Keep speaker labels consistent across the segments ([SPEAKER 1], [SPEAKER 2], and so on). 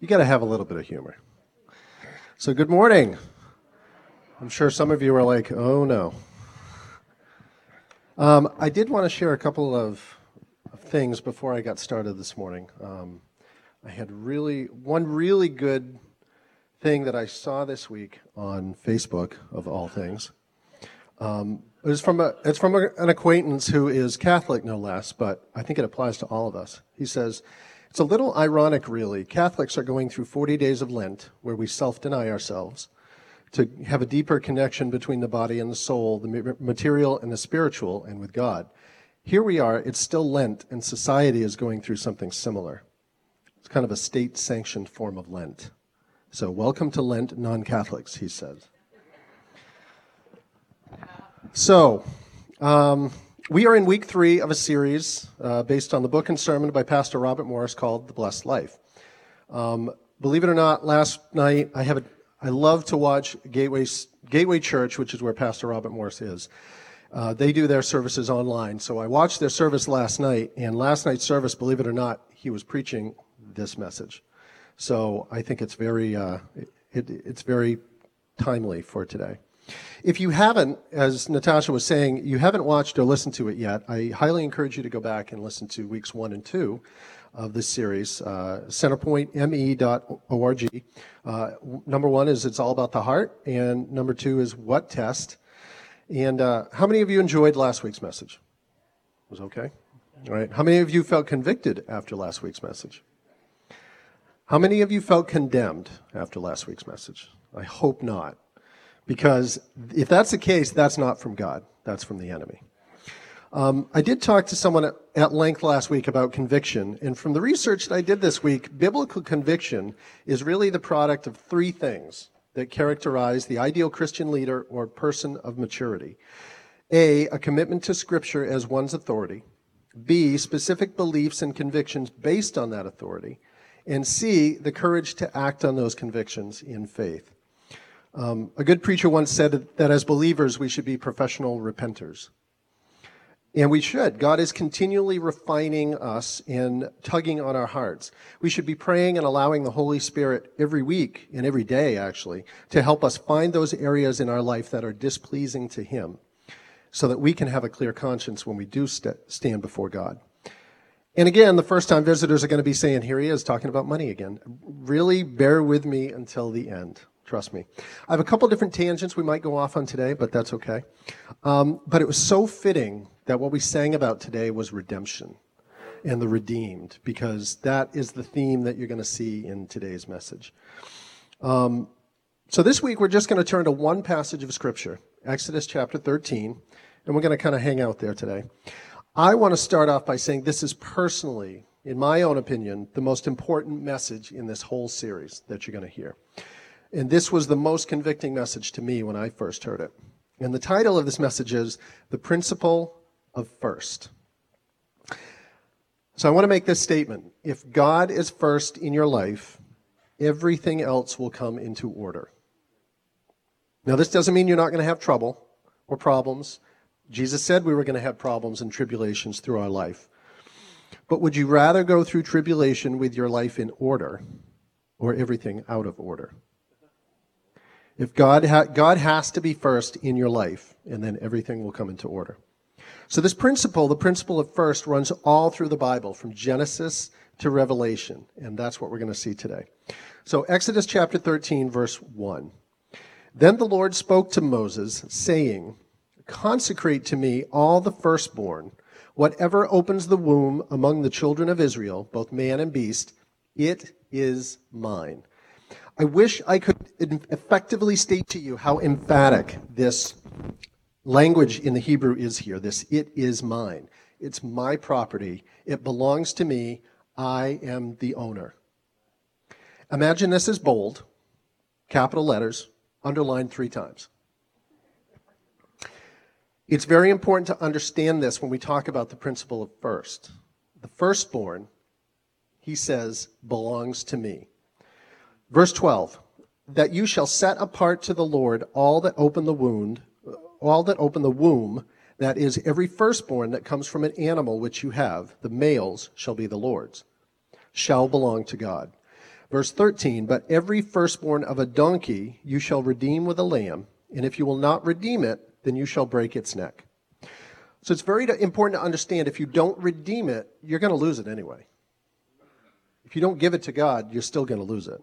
[SPEAKER 1] You got to have a little bit of humor. So, good morning. I'm sure some of you are like, oh no. Um, I did want to share a couple of, of, things before I got started this morning. Um, I had really, one really good thing that I saw this week on Facebook, of all things. Um, it's from, a, it's from a, an acquaintance who is Catholic, no less, but I think it applies to all of us. He says, It's a little ironic, really. Catholics are going through 40 days of Lent where we self deny ourselves to have a deeper connection between the body and the soul, the material and the spiritual, and with God. Here we are, it's still Lent, and society is going through something similar. It's kind of a state sanctioned form of Lent. So, welcome to Lent, non Catholics, he says. So, um, we are in week three of a series uh, based on the book and sermon by Pastor Robert Morris called The Blessed Life. Um, believe it or not, last night I have a, I love to watch Gateway, Gateway Church, which is where Pastor Robert Morris is. Uh, they do their services online. So I watched their service last night, and last night's service, believe it or not, he was preaching this message. So I think it's very, uh, it, it's very timely for today. If you haven't, as Natasha was saying, you haven't watched or listened to it yet, I highly encourage you to go back and listen to weeks one and two of this series, uh, centerpointme.org. Uh, number one is it's all about the heart, and number two is what test. And uh, how many of you enjoyed last week's message? It was okay? All right. How many of you felt convicted after last week's message? How many of you felt condemned after last week's message? I hope not. Because if that's the case, that's not from God, that's from the enemy. Um, I did talk to someone at length last week about conviction, and from the research that I did this week, biblical conviction is really the product of three things that characterize the ideal Christian leader or person of maturity. A, a commitment to Scripture as one's authority. B, specific beliefs and convictions based on that authority. And C, the courage to act on those convictions in faith. Um, a good preacher once said that as believers, we should be professional repenters. And we should. God is continually refining us and tugging on our hearts. We should be praying and allowing the Holy Spirit every week and every day, actually, to help us find those areas in our life that are displeasing to Him so that we can have a clear conscience when we do st- stand before God. And again, the first time visitors are going to be saying, Here he is talking about money again. Really bear with me until the end. Trust me. I have a couple different tangents we might go off on today, but that's okay. Um, but it was so fitting that what we sang about today was redemption and the redeemed, because that is the theme that you're going to see in today's message. Um, so this week we're just going to turn to one passage of Scripture, Exodus chapter 13, and we're going to kind of hang out there today. I want to start off by saying this is personally, in my own opinion, the most important message in this whole series that you're going to hear. And this was the most convicting message to me when I first heard it. And the title of this message is The Principle of First. So I want to make this statement. If God is first in your life, everything else will come into order. Now, this doesn't mean you're not going to have trouble or problems. Jesus said we were going to have problems and tribulations through our life. But would you rather go through tribulation with your life in order or everything out of order? If God, ha- God has to be first in your life, and then everything will come into order. So this principle, the principle of first, runs all through the Bible, from Genesis to Revelation, and that's what we're going to see today. So Exodus chapter 13, verse 1. Then the Lord spoke to Moses, saying, Consecrate to me all the firstborn, whatever opens the womb among the children of Israel, both man and beast, it is mine. I wish I could effectively state to you how emphatic this language in the Hebrew is here. This, it is mine. It's my property. It belongs to me. I am the owner. Imagine this is bold, capital letters, underlined three times. It's very important to understand this when we talk about the principle of first. The firstborn, he says, belongs to me. Verse 12, that you shall set apart to the Lord all that open the wound, all that open the womb, that is every firstborn that comes from an animal which you have, the males shall be the Lord's, shall belong to God. Verse 13, but every firstborn of a donkey you shall redeem with a lamb, and if you will not redeem it, then you shall break its neck. So it's very important to understand if you don't redeem it, you're going to lose it anyway. If you don't give it to God, you're still going to lose it.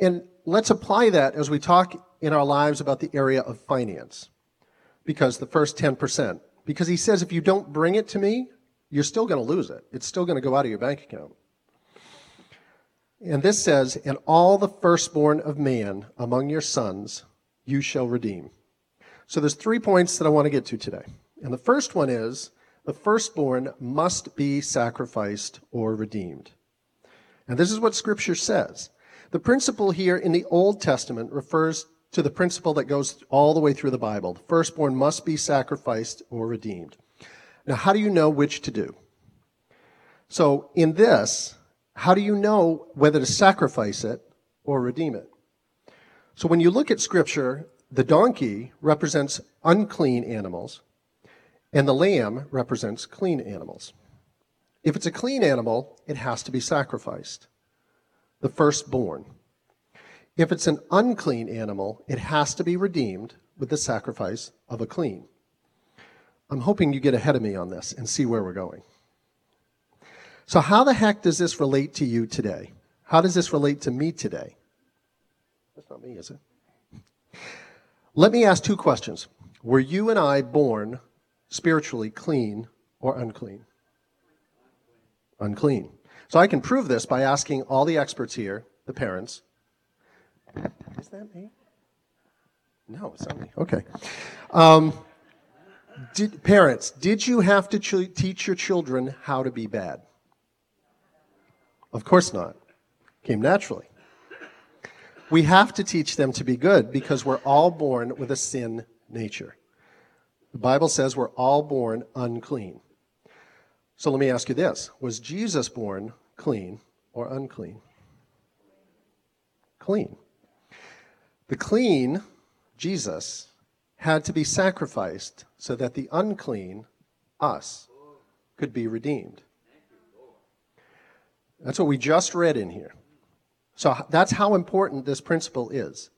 [SPEAKER 1] And let's apply that as we talk in our lives about the area of finance. Because the first 10%. Because he says if you don't bring it to me, you're still going to lose it. It's still going to go out of your bank account. And this says, And all the firstborn of man among your sons you shall redeem. So there's three points that I want to get to today. And the first one is the firstborn must be sacrificed or redeemed. And this is what Scripture says. The principle here in the Old Testament refers to the principle that goes all the way through the Bible. The firstborn must be sacrificed or redeemed. Now, how do you know which to do? So, in this, how do you know whether to sacrifice it or redeem it? So, when you look at Scripture, the donkey represents unclean animals, and the lamb represents clean animals. If it's a clean animal, it has to be sacrificed, the firstborn. If it's an unclean animal, it has to be redeemed with the sacrifice of a clean. I'm hoping you get ahead of me on this and see where we're going. So, how the heck does this relate to you today? How does this relate to me today? That's not me, is it? Let me ask two questions. Were you and I born spiritually clean or unclean? Unclean. So I can prove this by asking all the experts here, the parents. Is that me? No, it's not me. Okay. Um, did, parents, did you have to ch- teach your children how to be bad? Of course not. Came naturally. We have to teach them to be good because we're all born with a sin nature. The Bible says we're all born unclean. So let me ask you this Was Jesus born clean or unclean? Clean. The clean, Jesus, had to be sacrificed so that the unclean, us, could be redeemed. That's what we just read in here. So that's how important this principle is.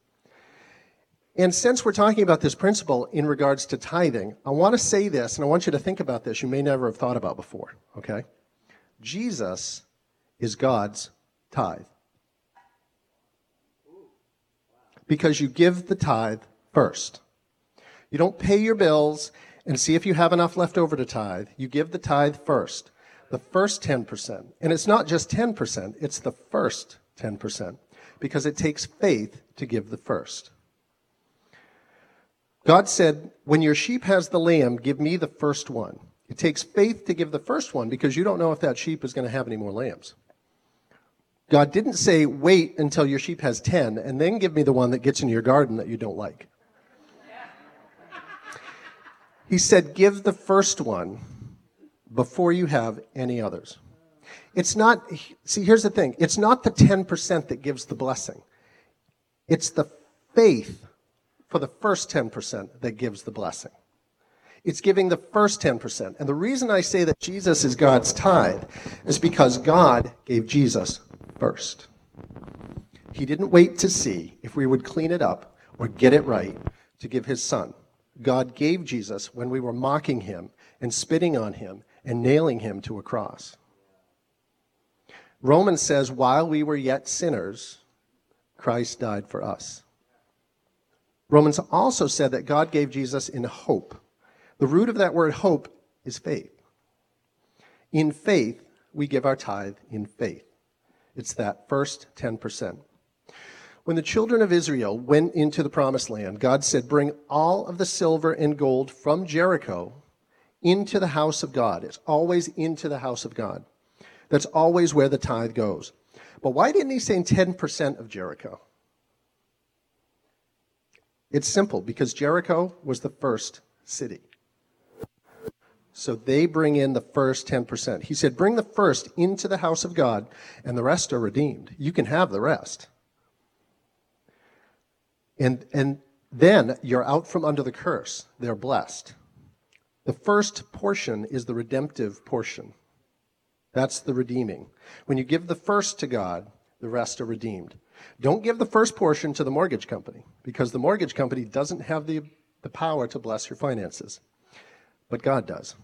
[SPEAKER 1] And since we're talking about this principle in regards to tithing, I want to say this, and I want you to think about this you may never have thought about before, okay? Jesus is God's tithe. Because you give the tithe first. You don't pay your bills and see if you have enough left over to tithe. You give the tithe first, the first 10%. And it's not just 10%, it's the first 10%, because it takes faith to give the first. God said, When your sheep has the lamb, give me the first one. It takes faith to give the first one because you don't know if that sheep is going to have any more lambs. God didn't say, Wait until your sheep has 10 and then give me the one that gets in your garden that you don't like. He said, Give the first one before you have any others. It's not, see, here's the thing it's not the 10% that gives the blessing, it's the faith for the first 10% that gives the blessing. It's giving the first 10%. And the reason I say that Jesus is God's tithe is because God gave Jesus first. He didn't wait to see if we would clean it up or get it right to give his son. God gave Jesus when we were mocking him and spitting on him and nailing him to a cross. Romans says, while we were yet sinners, Christ died for us. Romans also said that God gave Jesus in hope. The root of that word hope is faith. In faith, we give our tithe in faith. It's that first 10%. When the children of Israel went into the promised land, God said, Bring all of the silver and gold from Jericho into the house of God. It's always into the house of God. That's always where the tithe goes. But why didn't he say 10% of Jericho? It's simple because Jericho was the first city. So they bring in the first 10%. He said, Bring the first into the house of God, and the rest are redeemed. You can have the rest. And, and then you're out from under the curse. They're blessed. The first portion is the redemptive portion. That's the redeeming. When you give the first to God, the rest are redeemed. Don't give the first portion to the mortgage company because the mortgage company doesn't have the, the power to bless your finances, but God does.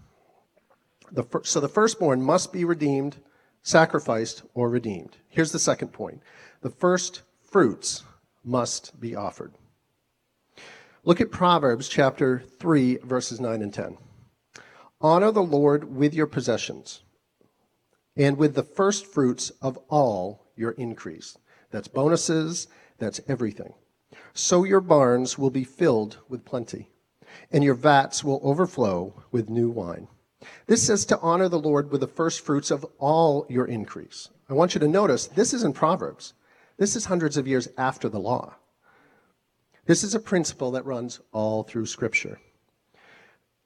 [SPEAKER 1] The fir- so the firstborn must be redeemed, sacrificed, or redeemed. Here's the second point the first fruits must be offered. Look at Proverbs chapter 3, verses 9 and 10. Honor the Lord with your possessions and with the first fruits of all your increase. That's bonuses, that's everything. So your barns will be filled with plenty, and your vats will overflow with new wine. This says to honor the Lord with the first fruits of all your increase. I want you to notice this is in Proverbs. This is hundreds of years after the law. This is a principle that runs all through Scripture.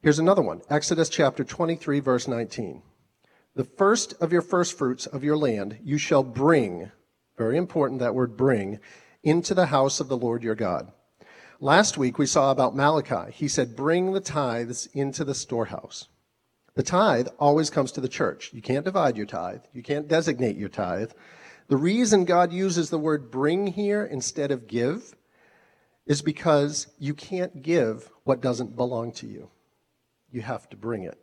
[SPEAKER 1] Here's another one Exodus chapter 23, verse 19. The first of your first fruits of your land you shall bring, very important that word bring, into the house of the Lord your God. Last week we saw about Malachi. He said, Bring the tithes into the storehouse. The tithe always comes to the church. You can't divide your tithe, you can't designate your tithe. The reason God uses the word bring here instead of give is because you can't give what doesn't belong to you. You have to bring it.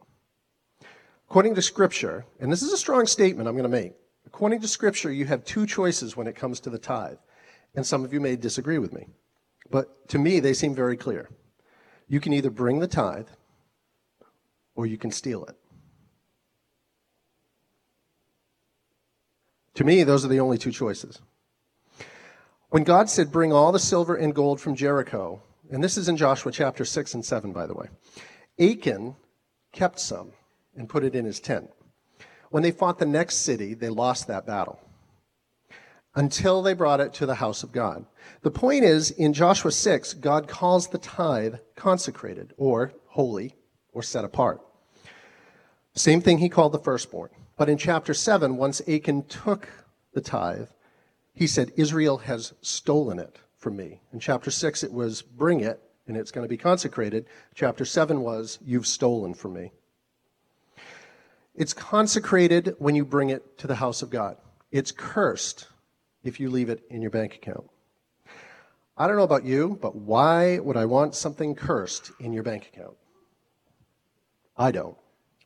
[SPEAKER 1] According to Scripture, and this is a strong statement I'm going to make, according to Scripture, you have two choices when it comes to the tithe. And some of you may disagree with me. But to me, they seem very clear. You can either bring the tithe or you can steal it. To me, those are the only two choices. When God said, Bring all the silver and gold from Jericho, and this is in Joshua chapter 6 and 7, by the way, Achan kept some and put it in his tent. When they fought the next city, they lost that battle until they brought it to the house of God. The point is, in Joshua 6, God calls the tithe consecrated or holy or set apart. Same thing he called the firstborn. But in chapter 7, once Achan took the tithe, he said, Israel has stolen it from me. In chapter 6, it was, bring it, and it's going to be consecrated. Chapter 7 was, you've stolen from me. It's consecrated when you bring it to the house of God. It's cursed if you leave it in your bank account. I don't know about you, but why would I want something cursed in your bank account? I don't.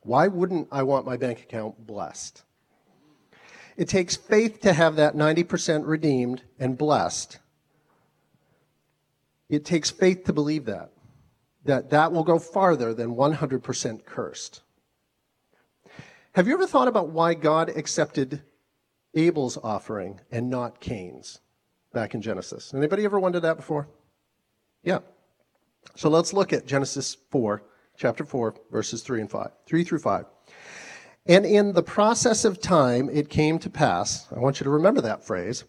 [SPEAKER 1] Why wouldn't I want my bank account blessed? It takes faith to have that 90% redeemed and blessed. It takes faith to believe that, that that will go farther than 100% cursed. Have you ever thought about why God accepted Abel's offering and not Cain's back in Genesis? Anybody ever wondered that before? Yeah. So let's look at Genesis 4 chapter 4, verses 3 and 5, 3 through 5. And in the process of time, it came to pass, I want you to remember that phrase,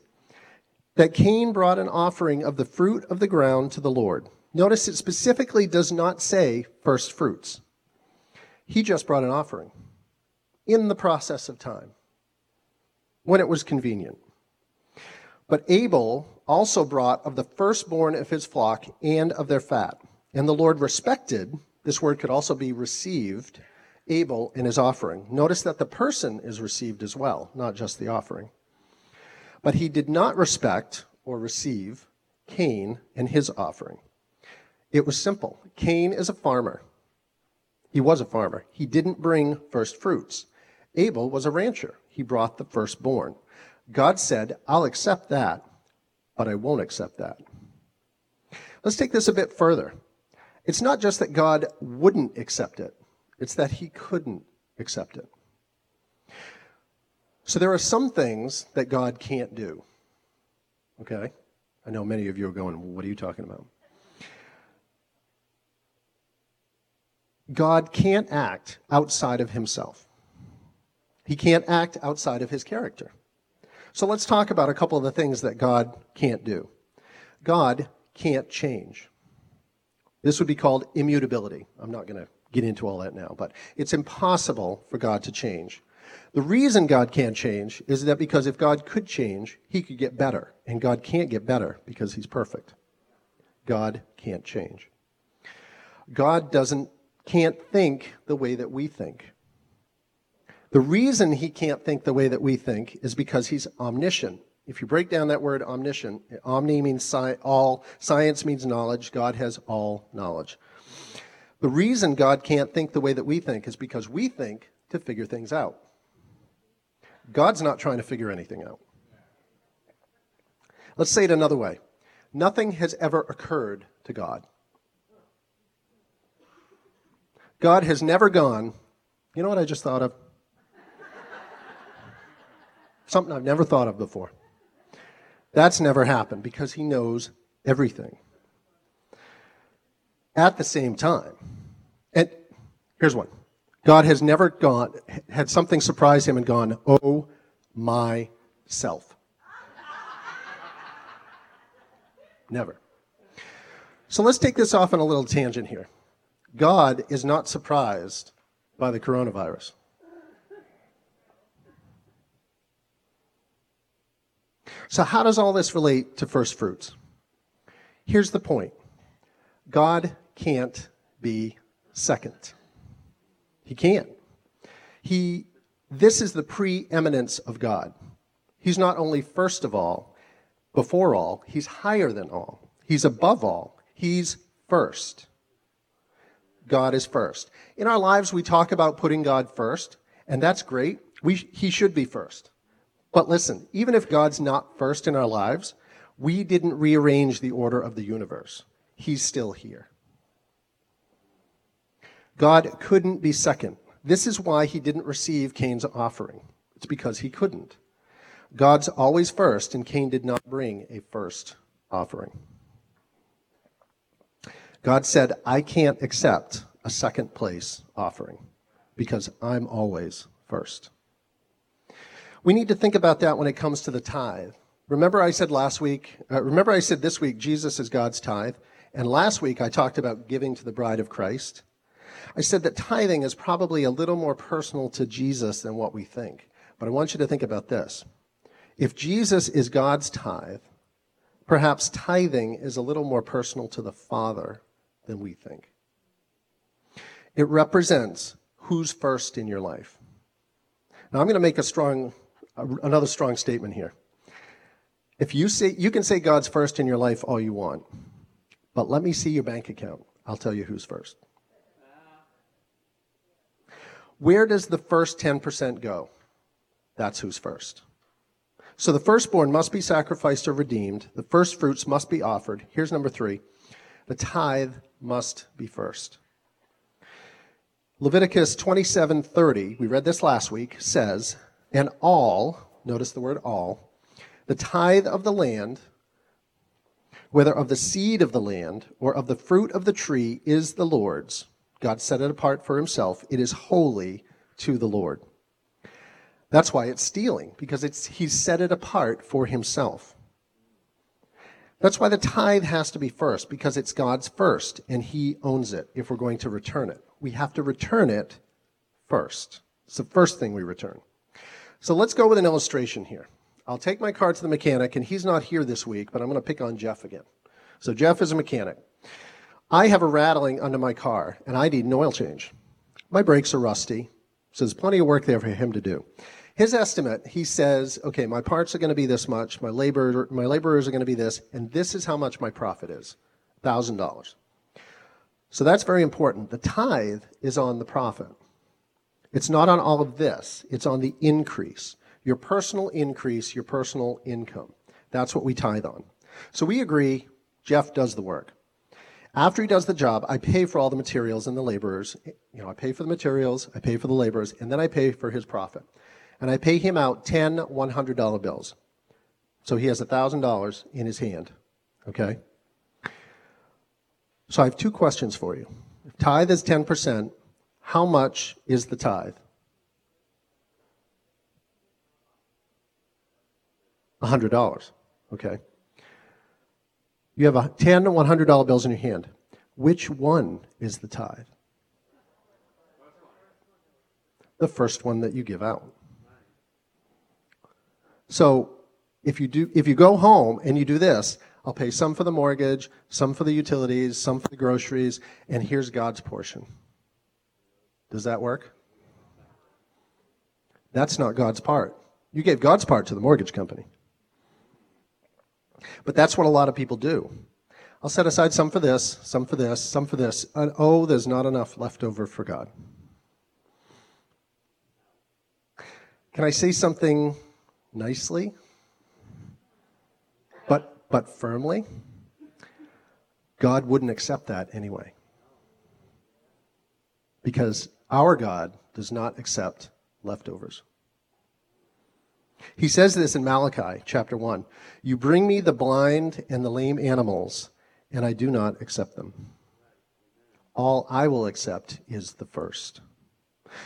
[SPEAKER 1] that Cain brought an offering of the fruit of the ground to the Lord. Notice it specifically does not say first fruits. He just brought an offering in the process of time when it was convenient. But Abel also brought of the firstborn of his flock and of their fat. And the Lord respected this word could also be received, Abel in his offering. Notice that the person is received as well, not just the offering. But he did not respect or receive Cain and his offering. It was simple. Cain is a farmer. He was a farmer. He didn't bring first fruits. Abel was a rancher. He brought the firstborn. God said, I'll accept that, but I won't accept that. Let's take this a bit further. It's not just that God wouldn't accept it, it's that he couldn't accept it. So there are some things that God can't do. Okay? I know many of you are going, what are you talking about? God can't act outside of himself. He can't act outside of his character. So let's talk about a couple of the things that God can't do. God can't change. This would be called immutability. I'm not going to get into all that now, but it's impossible for God to change. The reason God can't change is that because if God could change, he could get better. And God can't get better because he's perfect. God can't change. God doesn't can't think the way that we think. The reason he can't think the way that we think is because he's omniscient If you break down that word omniscient, omni means sci- all, science means knowledge, God has all knowledge. The reason God can't think the way that we think is because we think to figure things out. God's not trying to figure anything out. Let's say it another way nothing has ever occurred to God. God has never gone, you know what I just thought of? Something I've never thought of before. That's never happened because he knows everything. At the same time, and here's one God has never gone, had something surprise him and gone, oh my self. Never. So let's take this off on a little tangent here. God is not surprised by the coronavirus. So, how does all this relate to first fruits? Here's the point God can't be second. He can't. He, this is the preeminence of God. He's not only first of all, before all, he's higher than all. He's above all. He's first. God is first. In our lives, we talk about putting God first, and that's great. We, he should be first. But listen, even if God's not first in our lives, we didn't rearrange the order of the universe. He's still here. God couldn't be second. This is why he didn't receive Cain's offering. It's because he couldn't. God's always first, and Cain did not bring a first offering. God said, I can't accept a second place offering because I'm always first. We need to think about that when it comes to the tithe. Remember, I said last week, uh, remember, I said this week, Jesus is God's tithe. And last week, I talked about giving to the bride of Christ. I said that tithing is probably a little more personal to Jesus than what we think. But I want you to think about this. If Jesus is God's tithe, perhaps tithing is a little more personal to the Father than we think. It represents who's first in your life. Now, I'm going to make a strong, another strong statement here. If you say, you can say God's first in your life all you want, but let me see your bank account. I'll tell you who's first. Where does the first 10% go? That's who's first. So the firstborn must be sacrificed or redeemed. The first fruits must be offered. Here's number three the tithe must be first. Leviticus 27:30, we read this last week, says, "And all, notice the word all, the tithe of the land, whether of the seed of the land or of the fruit of the tree is the Lord's, God set it apart for himself. It is holy to the Lord. That's why it's stealing, because it's, he's set it apart for himself. That's why the tithe has to be first, because it's God's first, and he owns it if we're going to return it. We have to return it first. It's the first thing we return. So let's go with an illustration here. I'll take my car to the mechanic, and he's not here this week, but I'm going to pick on Jeff again. So Jeff is a mechanic. I have a rattling under my car, and I need an oil change. My brakes are rusty, so there's plenty of work there for him to do. His estimate, he says, okay, my parts are going to be this much, my labor, my laborers are going to be this, and this is how much my profit is, thousand dollars. So that's very important. The tithe is on the profit. It's not on all of this. It's on the increase. Your personal increase, your personal income. That's what we tithe on. So we agree Jeff does the work. After he does the job, I pay for all the materials and the laborers. You know, I pay for the materials, I pay for the laborers, and then I pay for his profit. And I pay him out 10 $100 bills. So he has $1,000 in his hand. Okay? So I have two questions for you. If tithe is 10%, how much is the tithe? $100. Okay. You have a 10 $100 bills in your hand. Which one is the tithe? The first one that you give out. So if you do if you go home and you do this, I'll pay some for the mortgage, some for the utilities, some for the groceries, and here's God's portion. Does that work? That's not God's part. You gave God's part to the mortgage company. But that's what a lot of people do. I'll set aside some for this, some for this, some for this. And oh, there's not enough left over for God. Can I say something nicely? But, but firmly? God wouldn't accept that anyway. Because our God does not accept leftovers. He says this in Malachi chapter 1 You bring me the blind and the lame animals, and I do not accept them. All I will accept is the first.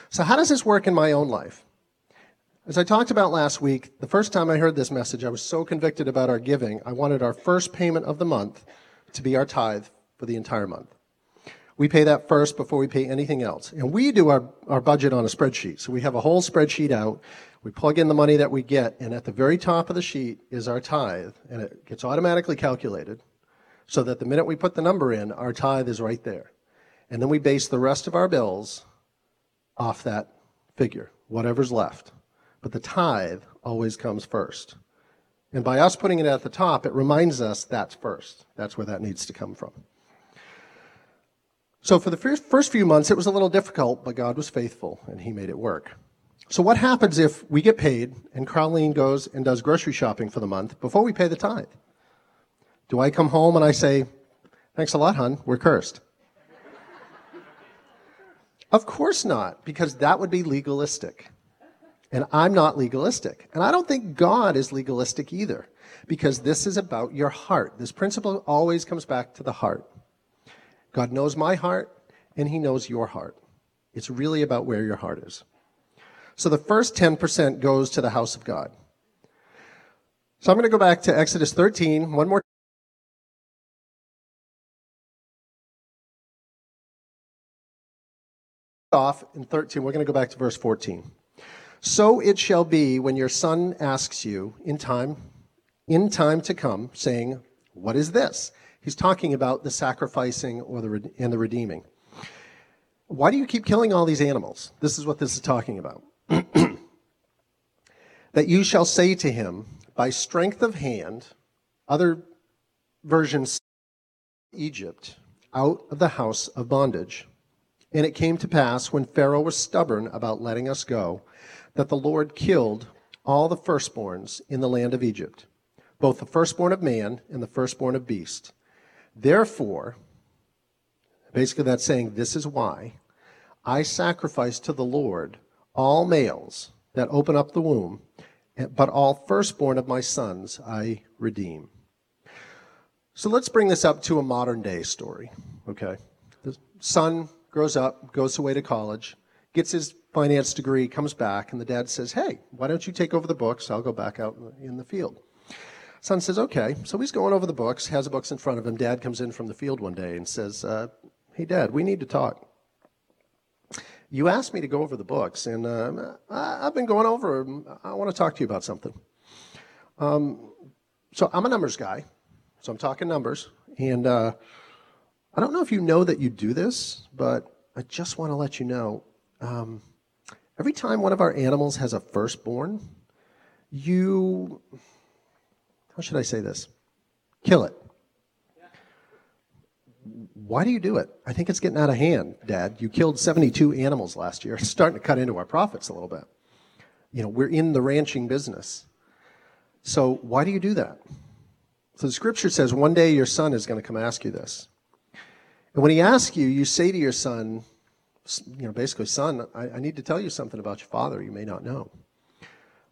[SPEAKER 1] So, how does this work in my own life? As I talked about last week, the first time I heard this message, I was so convicted about our giving, I wanted our first payment of the month to be our tithe for the entire month. We pay that first before we pay anything else. And we do our, our budget on a spreadsheet. So we have a whole spreadsheet out. We plug in the money that we get, and at the very top of the sheet is our tithe, and it gets automatically calculated so that the minute we put the number in, our tithe is right there. And then we base the rest of our bills off that figure, whatever's left. But the tithe always comes first. And by us putting it at the top, it reminds us that's first. That's where that needs to come from. So for the first, few months, it was a little difficult, but God was faithful and He made it work. So what happens if we get paid and Carlene goes and does grocery shopping for the month before we pay the tithe? Do I come home and I say, thanks a lot, hon, we're cursed? of course not, because that would be legalistic. And I'm not legalistic. And I don't think God is legalistic either, because this is about your heart. This principle always comes back to the heart. God knows my heart, and He knows your heart. It's really about where your heart is. So the first 10% goes to the house of God. So I'm going to go back to Exodus 13, one more off in 13. We're going to go back to verse 14. So it shall be when your son asks you in time, in time to come, saying, What is this? He's talking about the sacrificing or the, and the redeeming. Why do you keep killing all these animals? This is what this is talking about. that you shall say to him, By strength of hand, other versions, Egypt, out of the house of bondage. And it came to pass when Pharaoh was stubborn about letting us go that the Lord killed all the firstborns in the land of Egypt, both the firstborn of man and the firstborn of beast. Therefore, basically that's saying, this is why I sacrifice to the Lord all males that open up the womb, but all firstborn of my sons I redeem. So let's bring this up to a modern day story, okay? The son grows up, goes away to college, gets his finance degree, comes back, and the dad says, Hey, why don't you take over the books? I'll go back out in the field. Son says, Okay. So he's going over the books, has the books in front of him. Dad comes in from the field one day and says, uh, Hey, Dad, we need to talk. You asked me to go over the books, and uh, I've been going over them. I want to talk to you about something. Um, so I'm a numbers guy, so I'm talking numbers. And uh, I don't know if you know that you do this, but I just want to let you know um, every time one of our animals has a firstborn, you, how should I say this? Kill it. Why do you do it? I think it's getting out of hand, Dad. You killed 72 animals last year. It's starting to cut into our profits a little bit. You know, we're in the ranching business. So why do you do that? So the scripture says one day your son is going to come ask you this. And when he asks you, you say to your son, you know, basically, son, I, I, need to tell you something about your father you may not know.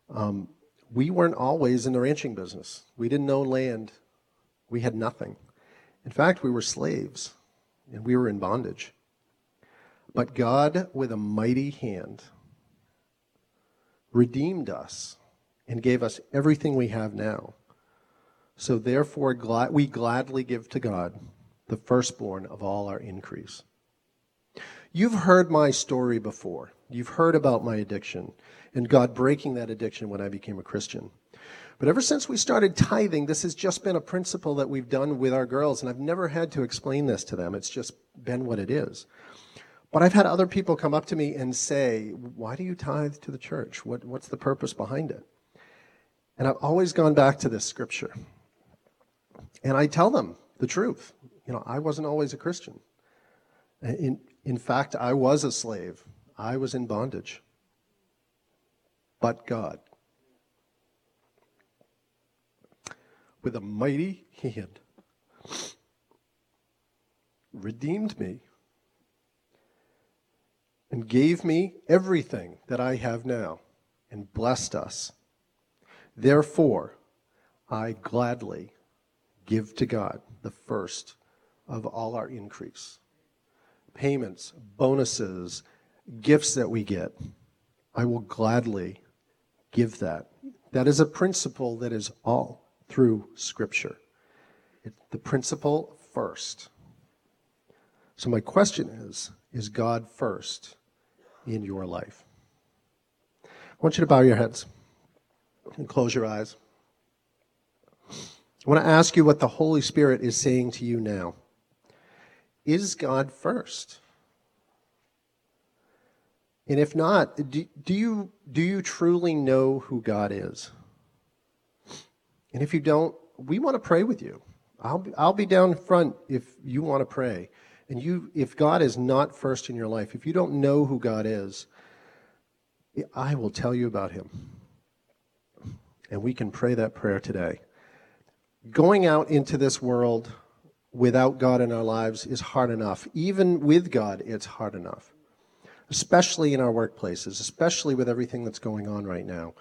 [SPEAKER 1] Um, we weren't always in the ranching business. We didn't own land. We had nothing. In fact, we were slaves and we were in bondage. But God, with a mighty hand, redeemed us and gave us everything we have now. So therefore, we gladly give to God the firstborn of all our increase. You've heard my story before. You've heard about my addiction and God breaking that addiction when I became a Christian. But ever since we started tithing, this has just been a principle that we've done with our girls, and I've never had to explain this to them. It's just been what it is. But I've had other people come up to me and say, Why do you tithe to the church? What, what's the purpose behind it? And I've always gone back to this scripture. And I tell them the truth. You know, I wasn't always a Christian. In, in fact, I was a slave, I was in bondage. But God, with a mighty hand, redeemed me and gave me everything that I have now and blessed us. Therefore, I gladly give to God the first of all our increase. Payments, bonuses, gifts that we get, I will gladly give that. That is a principle that is all through Scripture. It's the principle first. So, my question is Is God first in your life? I want you to bow your heads and close your eyes. I want to ask you what the Holy Spirit is saying to you now. Is God first? And if not, do, do, you, do you truly know who God is? And if you don't, we want to pray with you. I'll be, I'll be down front if you want to pray. And you, if God is not first in your life, if you don't know who God is, I will tell you about him. And we can pray that prayer today. Going out into this world without God in our lives is hard enough. Even with God, it's hard enough. Especially in our workplaces, especially with everything that's going on right now.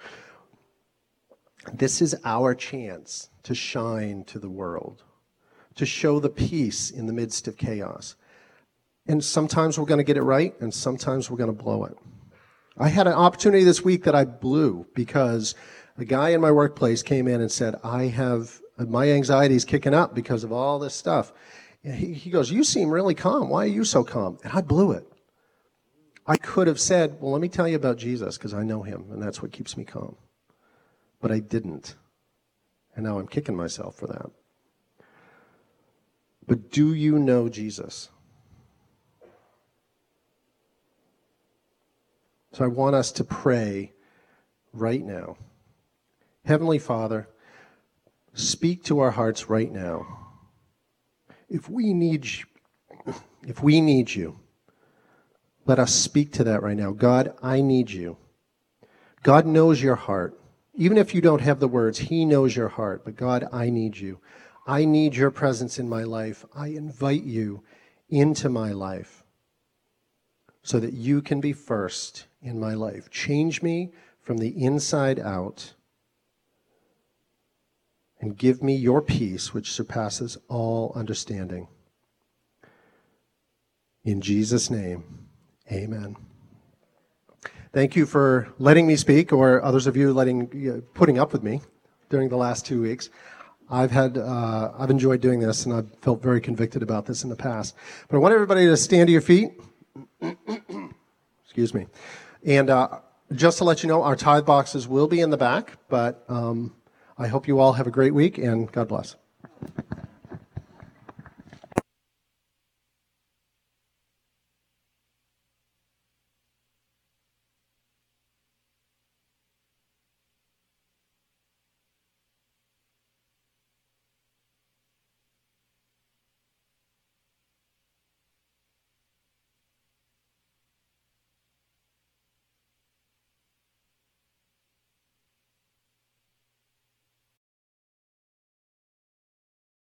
[SPEAKER 1] This is our chance to shine to the world, to show the peace in the midst of chaos. And sometimes we're going to get it right, and sometimes we're going to blow it. I had an opportunity this week that I blew because a guy in my workplace came in and said, I have, my anxiety is kicking up because of all this stuff. He, he goes, You seem really calm. Why are you so calm? And I blew it. I could have said, Well, let me tell you about Jesus because I know him, and that's what keeps me calm. But I didn't. And now I'm kicking myself for that. But do you know Jesus? So I want us to pray right now. Heavenly Father, speak to our hearts right now. If we need if we need you, let us speak to that right now. God, I need you. God knows your heart. Even if you don't have the words, He knows your heart. But God, I need you. I need your presence in my life. I invite you into my life so that you can be first in my life. Change me from the inside out and give me your peace, which surpasses all understanding. In Jesus' name, amen. Thank you for letting me speak, or others of you letting, putting up with me during the last two weeks. I've had, uh, I've enjoyed doing this, and I've felt very convicted about this in the past. But I want everybody to stand to your feet. Excuse me. And uh, just to let you know, our tithe boxes will be in the back, but um, I hope you all have a great week and God bless.